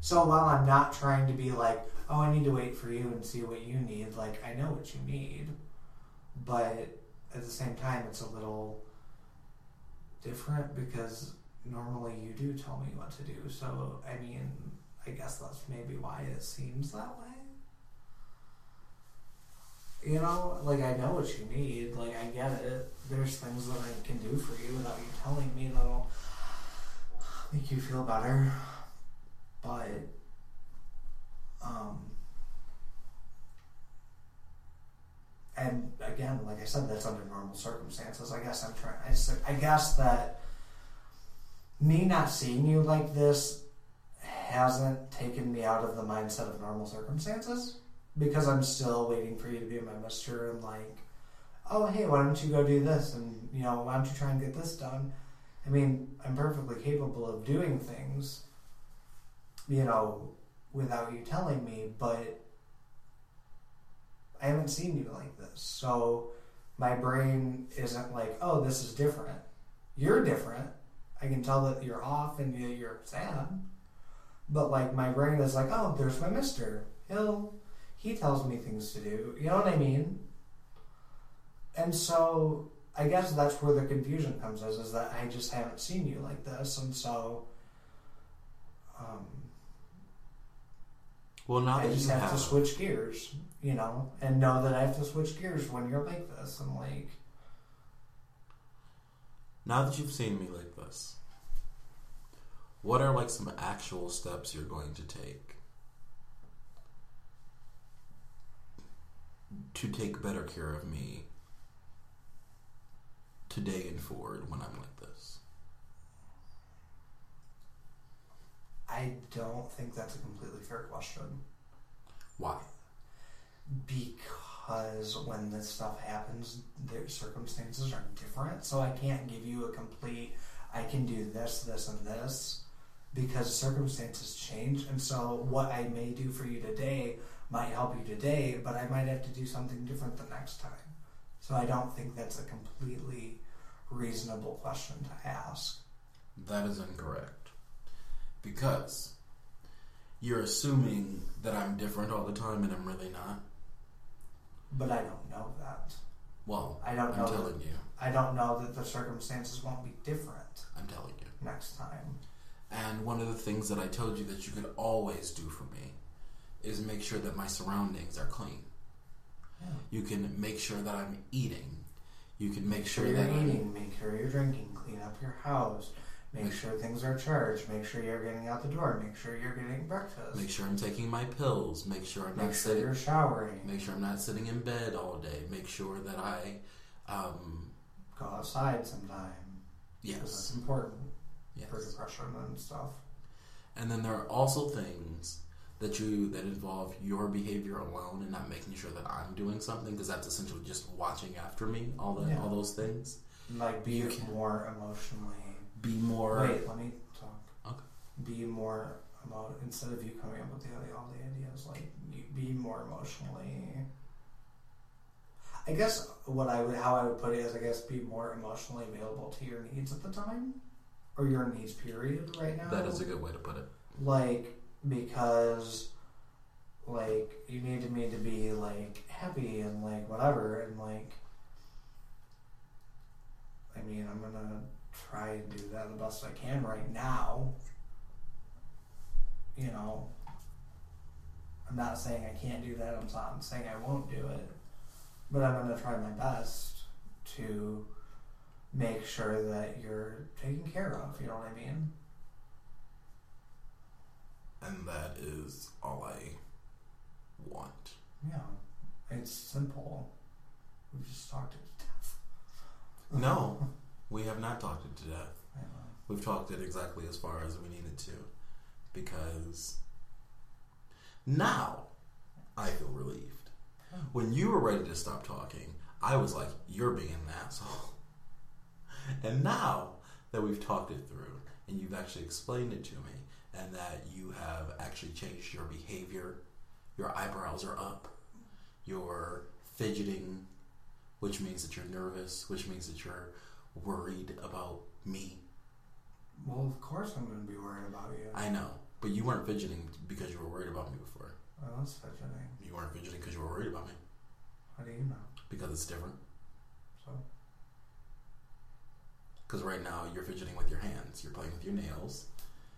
So while I'm not trying to be like, oh, I need to wait for you and see what you need, like I know what you need. but at the same time, it's a little different because normally you do tell me what to do. So, I mean, I guess that's maybe why it seems that way. You know, like I know what you need. Like I get it. There's things that I can do for you without you telling me that'll make you feel better. But um and again, like I said, that's under normal circumstances. I guess I'm trying. I, I guess that me not seeing you like this hasn't taken me out of the mindset of normal circumstances because I'm still waiting for you to be my mister and like, oh hey, why don't you go do this and you know why don't you try and get this done? I mean, I'm perfectly capable of doing things, you know, without you telling me, but I haven't seen you like this. So my brain isn't like, oh, this is different. You're different. I can tell that you're off and you're sad. But like my brain is like, oh, there's my mister. He'll he tells me things to do. You know what I mean? And so I guess that's where the confusion comes is, is that I just haven't seen you like this and so um Well, now I just have, have, to switch gears, you know, and know that I have to switch gears when you're like this. I'm like, now that you've seen me like this, what are like some actual steps you're going to take to take better care of me today and forward when I'm like this? I don't think that's a completely fair question Why? because when this stuff happens, their circumstances are different. So I can't give you a complete. I can do this, this, and this because circumstances change, and so what I may do for you today might help you today, but I might have to do something different the next time. So I don't think that's a completely reasonable question to ask. That is incorrect. Because you're assuming that I'm different all the time and I'm really not. But I don't know that. Well, I don't I'm know. telling That, you. I don't know that the circumstances won't be different I'm telling you. next time. And one of the things that I told you that you could always do for me is make sure that my surroundings are clean. Yeah. You can make sure that I'm eating. You can make sure sure you're that I'm- eating, make sure you're drinking, clean up your house, make Make- sure things are charged, make sure you're getting out the door, make sure you're getting breakfast, make sure I'm taking my pills. Make sure I'm make not sure sitting. you're showering, Make sure I'm not sitting in bed all day. Make sure that I, um, go outside sometime yes, that's important for depression and stuff. And then there are also things that you that involve your behavior alone and not making sure that I'm doing something because that's essentially just watching after me. All that, Yeah. all those things. Like be more emotionally. Be more. Wait, let me talk. Okay. Be more emo- instead of you coming up with the, all the ideas, like be more emotionally. I guess what I would how I would put it is I guess be more emotionally available to your needs at the time, or your needs period right now. That is a good way to put it. like because like you needed me to be like happy and like whatever and like I mean I'm gonna try and do that the best I can right now. You know. I'm not saying I can't do that, I'm not I'm saying I won't do it. But I'm gonna try my best to make sure that you're taken care of, you know what I mean? And that is all I want. Yeah, it's simple. We've just talked it to death. No, we have not talked it to death. Know. We've talked it exactly as far as we needed to. Because now I feel relieved. Hmm. When you were ready to stop talking, I was like, you're being an asshole. And now that we've talked it through and you've actually explained it to me and that you have actually changed your behavior. Your eyebrows are up. You're fidgeting, which means that you're nervous, which means that you're worried about me. Well, of course I'm going to be worried about you. I know, but you weren't fidgeting because you were worried about me before. I was fidgeting. You weren't fidgeting because you were worried about me. How do you know? Because it's different. So? Because right now you're fidgeting with your hands, you're playing with your nails,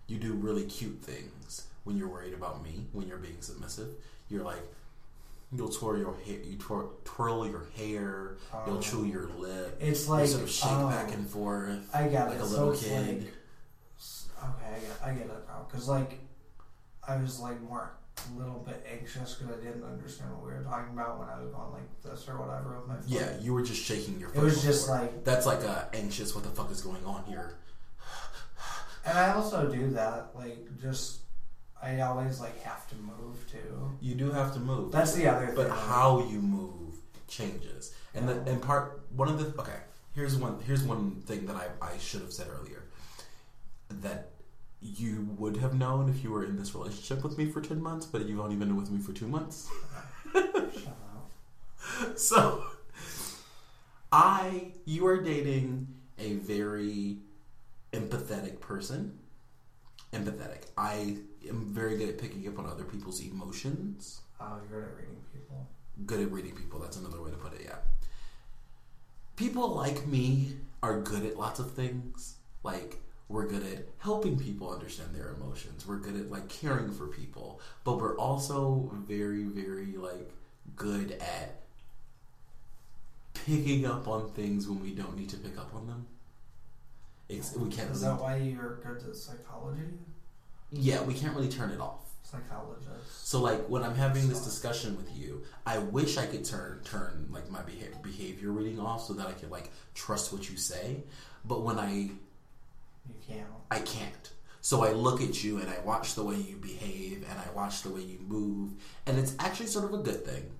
you do really cute things when you're worried about me, when you're being submissive. You're like, you'll twirl your hair, you twirl, twirl your hair, you'll Oh. chew uh, your lip, It's you like sort of shake oh, back and forth I got like it. a little kid. like okay, I get, I get it now. Cause like I was like more a little bit anxious because I didn't understand what we were talking about when I was going like this or whatever with my foot. yeah, you were just shaking your. It was just like, that's like a anxious. What the fuck is going on here? And I also do that. Like, just I always like have to move too. You do have to move. That's the other thing. but how you move changes and the and part one of the okay here's one here's one thing that i, I should have said earlier that you would have known if you were in this relationship with me for 10 months but you've only been with me for two months Shut up. so i you are dating a very empathetic person empathetic i am very good at picking up on other people's emotions Oh, you're good at reading people. good at reading people. That's another way to put it, yeah. People like me are good at lots of things. Like, we're good at helping people understand their emotions. We're good at, like, caring for people. But we're also very, very, like, good at picking up on things when we don't need to pick up on them. It's, we can't Is really, that why you're good at psychology? yeah, we can't really turn it off. Psychologist. So like when I'm having this discussion with you, I wish I could turn turn like my beha- behavior reading off so that I could like trust what you say. But when I You can't. I can't. So I look at you and I watch the way you behave and I watch the way you move, and it's actually sort of a good thing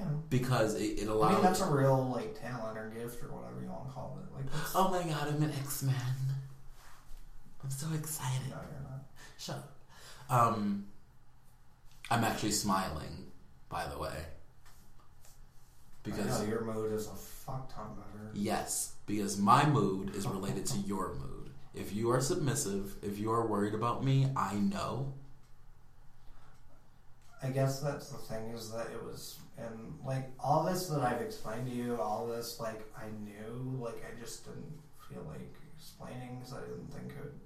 Yeah. because it, it I allows. mean, that's a real like talent or gift or whatever you want to call it. Like, that's, oh my god, I'm an X Man. I'm so excited. no, you're not. Shut up. Um, I'm actually smiling, by the way, because I your mood is a fuck ton better. Yes, because my mood is related to your mood. If you are submissive, if you are worried about me, I know. I guess that's the thing is that it was and like all this that I've explained to you, all this like I knew, like I just didn't feel like explaining because I didn't think it would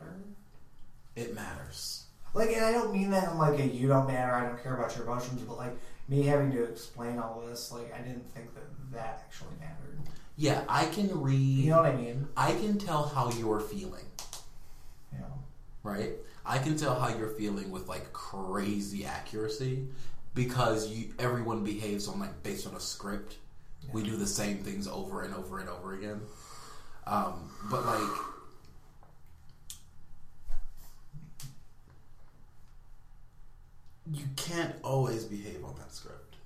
matter. It matters. Like, and I don't mean that in like a you don't matter, I don't care about your emotions, but like me having to explain all this, like I didn't think that that actually mattered. Yeah, I can read. You know what I mean? I can tell how you're feeling, Yeah. right? I can tell how you're feeling with like crazy accuracy because you everyone behaves on like based on a script. We do the same things over and over and over again. Um, but like you can't always behave on that script.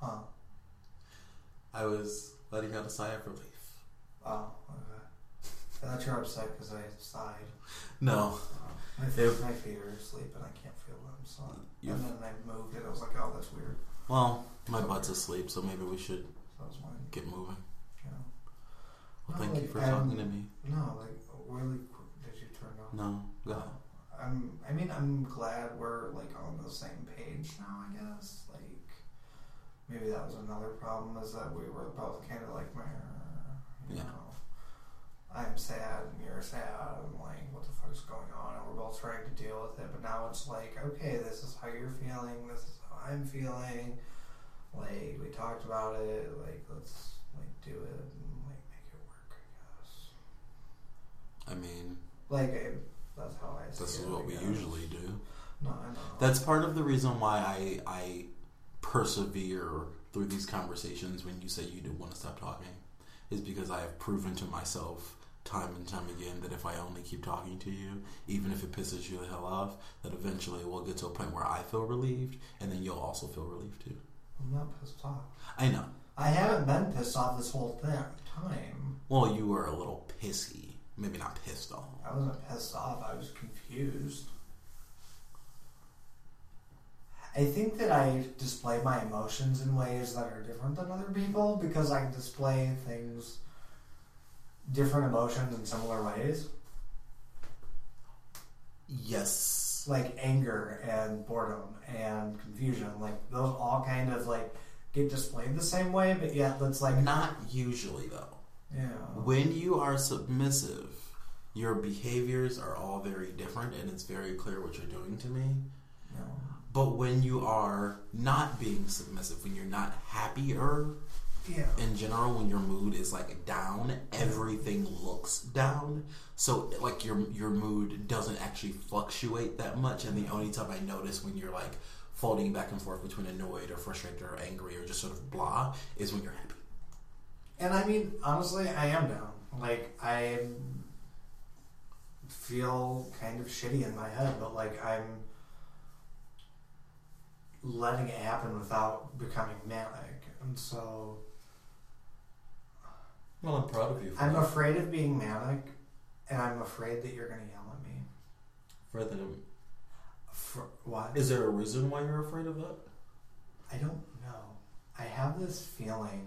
Huh. I was letting out a sigh of relief. Oh, okay. I thought you were upset because I sighed. No, My, If- my feet are asleep and I can't feel them. So, You- and then I moved it. I was like, oh, that's weird. well, my butt's asleep, so maybe we should So that was mine. get moving. You know. Well, No, thank you like, for um, talking to me. No, like really. Did you turn off? No, go ahead. I'm. I mean, I'm glad we're like on the same page now. I guess. Like, maybe that was another problem is that we were both kind of like, you Yeah. know, I'm sad and you're sad and like, what the fuck's going on? And we're both trying to deal with it. But now it's like, okay, this is how you're feeling. This is how I'm feeling. Like, we talked about it. Like, let's like do it and like make it work. I guess. I mean, Like, I, that's how I. This is it, what I we guess. usually do. No, I know. That's part of the reason why I I persevere through these conversations when you say you don't want to stop talking, is because I have proven to myself time and time again that if I only keep talking to you, even if it pisses you the hell off, that eventually we'll get to a point where I feel relieved, and then you'll also feel relieved too. I'm not pissed off. I know. I haven't been pissed off this whole thing, time. Well, you were a little pissy, maybe not pissed off. I wasn't pissed off. I was confused. I think that I display my emotions in ways that are different than other people because I display things, different emotions in similar ways. Yes like anger and boredom and confusion. Like those all kind of like get displayed the same way, but yet that's like Not usually though. yeah. When you are submissive, your behaviors are all very different and it's very clear what you're doing to me. No. But when you are not being submissive, when you're not happier Yeah. in general, when your mood is like down, everything looks down. So like your your mood doesn't actually fluctuate that much. And the only time I notice when you're like floating back and forth between annoyed or frustrated or angry or just sort of blah is when you're happy. And I mean, honestly, I am down. Like I feel kind of shitty in my head, but like I'm letting it happen without becoming manic. And so Well, I'm proud of you. I'm afraid of being manic, and I'm afraid that you're going to yell at me. For the, For what? is there a reason why you're afraid of that? I don't know. I have this feeling,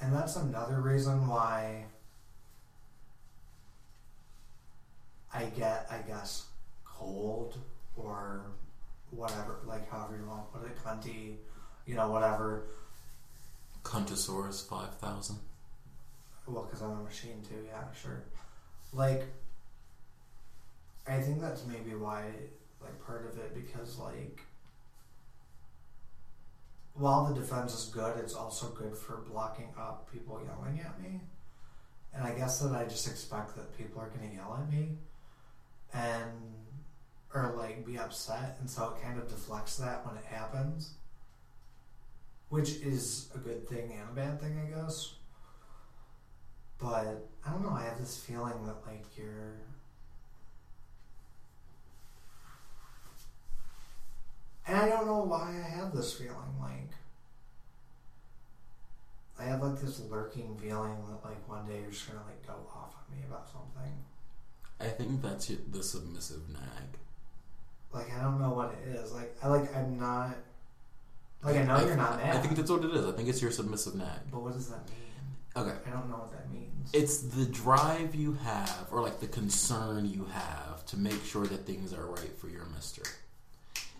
and that's another reason why I get, I guess, cold or whatever, like however you want to put it, cunty, you know, whatever. Five thousand. Well, because I'm a machine too, yeah, sure. Like, I think that's maybe why, like, part of it, because, like, while the defense is good, it's also good for blocking up people yelling at me. And I guess that I just expect that people are going to yell at me and, or, like, be upset. And so it kind of deflects that when it happens, which is a good thing and a bad thing, I guess. But I don't know. I have this feeling that like you're. And I don't know why I have this feeling. Like, I have like this lurking feeling that like one day you're just gonna like go off on me about something. I think that's the submissive nag. Like I don't know what it is. Like I like I'm not. Like I know you're not mad. I think that's what it is. I think it's your submissive nag. but what does that mean? Okay. I don't know what that means. It's the drive you have, or like the concern you have to make sure that things are right for your mister.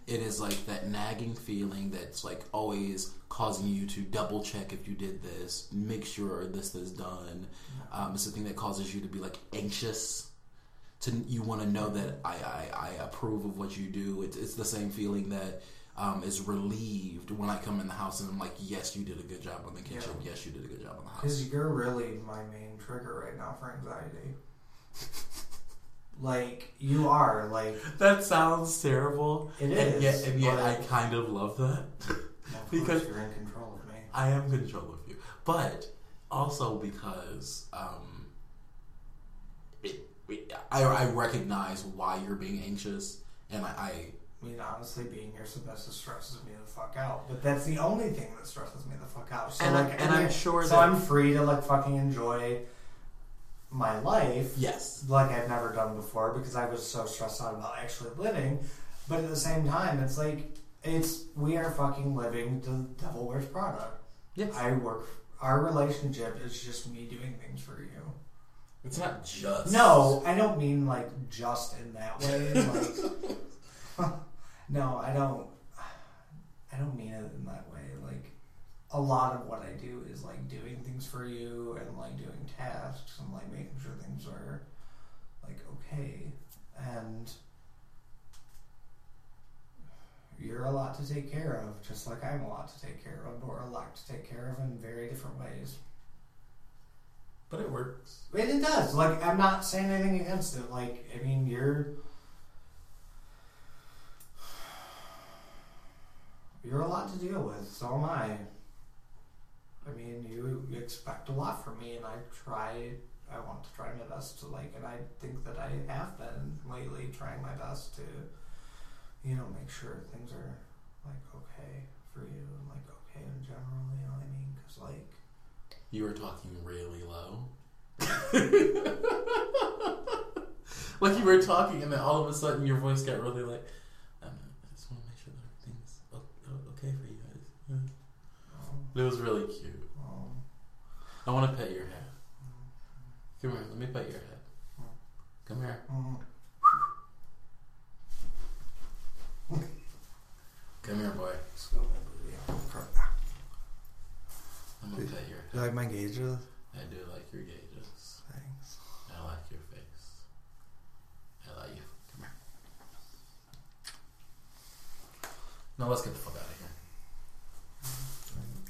It is like that nagging feeling that's like always causing you to double check if you did this, make sure this is done. Um, it's the thing that causes you to be like anxious. To you want to know that I, I, I approve of what you do. It's, it's the same feeling that um, is relieved when I come in the house and I'm like, yes, you did a good job on the kitchen. Yeah. Yes, you did a good job on the house. Because you're really my main trigger right now for anxiety. like you are like That sounds terrible. It and is, Yet, and yet I kind of love that. Because- you're in control of me. I am in control of you. But also because um, I, I recognize why you're being anxious. And I, I I mean, honestly, being here submissive stresses me the fuck out. But that's the only thing that stresses me the fuck out. So And like, and I'm sure So I'm free to like fucking enjoy my life. yes. like I've never done before because I was so stressed out about actually living. But at the same time, it's like it's we are fucking living the devil wears Prada. Yes. I work. Our relationship is just me doing things for you. It's not just. No, I don't mean like just in that way. Like, no, I don't. I don't mean it in that way. Like, a lot of what I do is like doing things for you and like doing tasks and like making sure things are like okay. And you're a lot to take care of, just like I'm a lot to take care of, but we're a lot to take care of in very different ways. But it works. It, it does. Like, I'm not saying anything against it. Like, I mean, you're. You're a lot to deal with. So am I. I mean, you, you expect a lot from me, and I try. I want to try my best to, like, and I think that I have been lately trying my best to, you know, make sure things are, like, okay for you, and, like, okay in general, you know what I mean? Because, like, you were talking really low. like you were talking, and then all of a sudden your voice got really like. Um, I just want to make sure everything's okay for you guys. Um, it was really cute. Um, I want to pet your head. Come here, let me pet your head. Come here. Come here, boy um, that you're. You like my gauges? I do like your gauges. Thanks. I like your face. I like you. Come here. Now let's get the fuck out.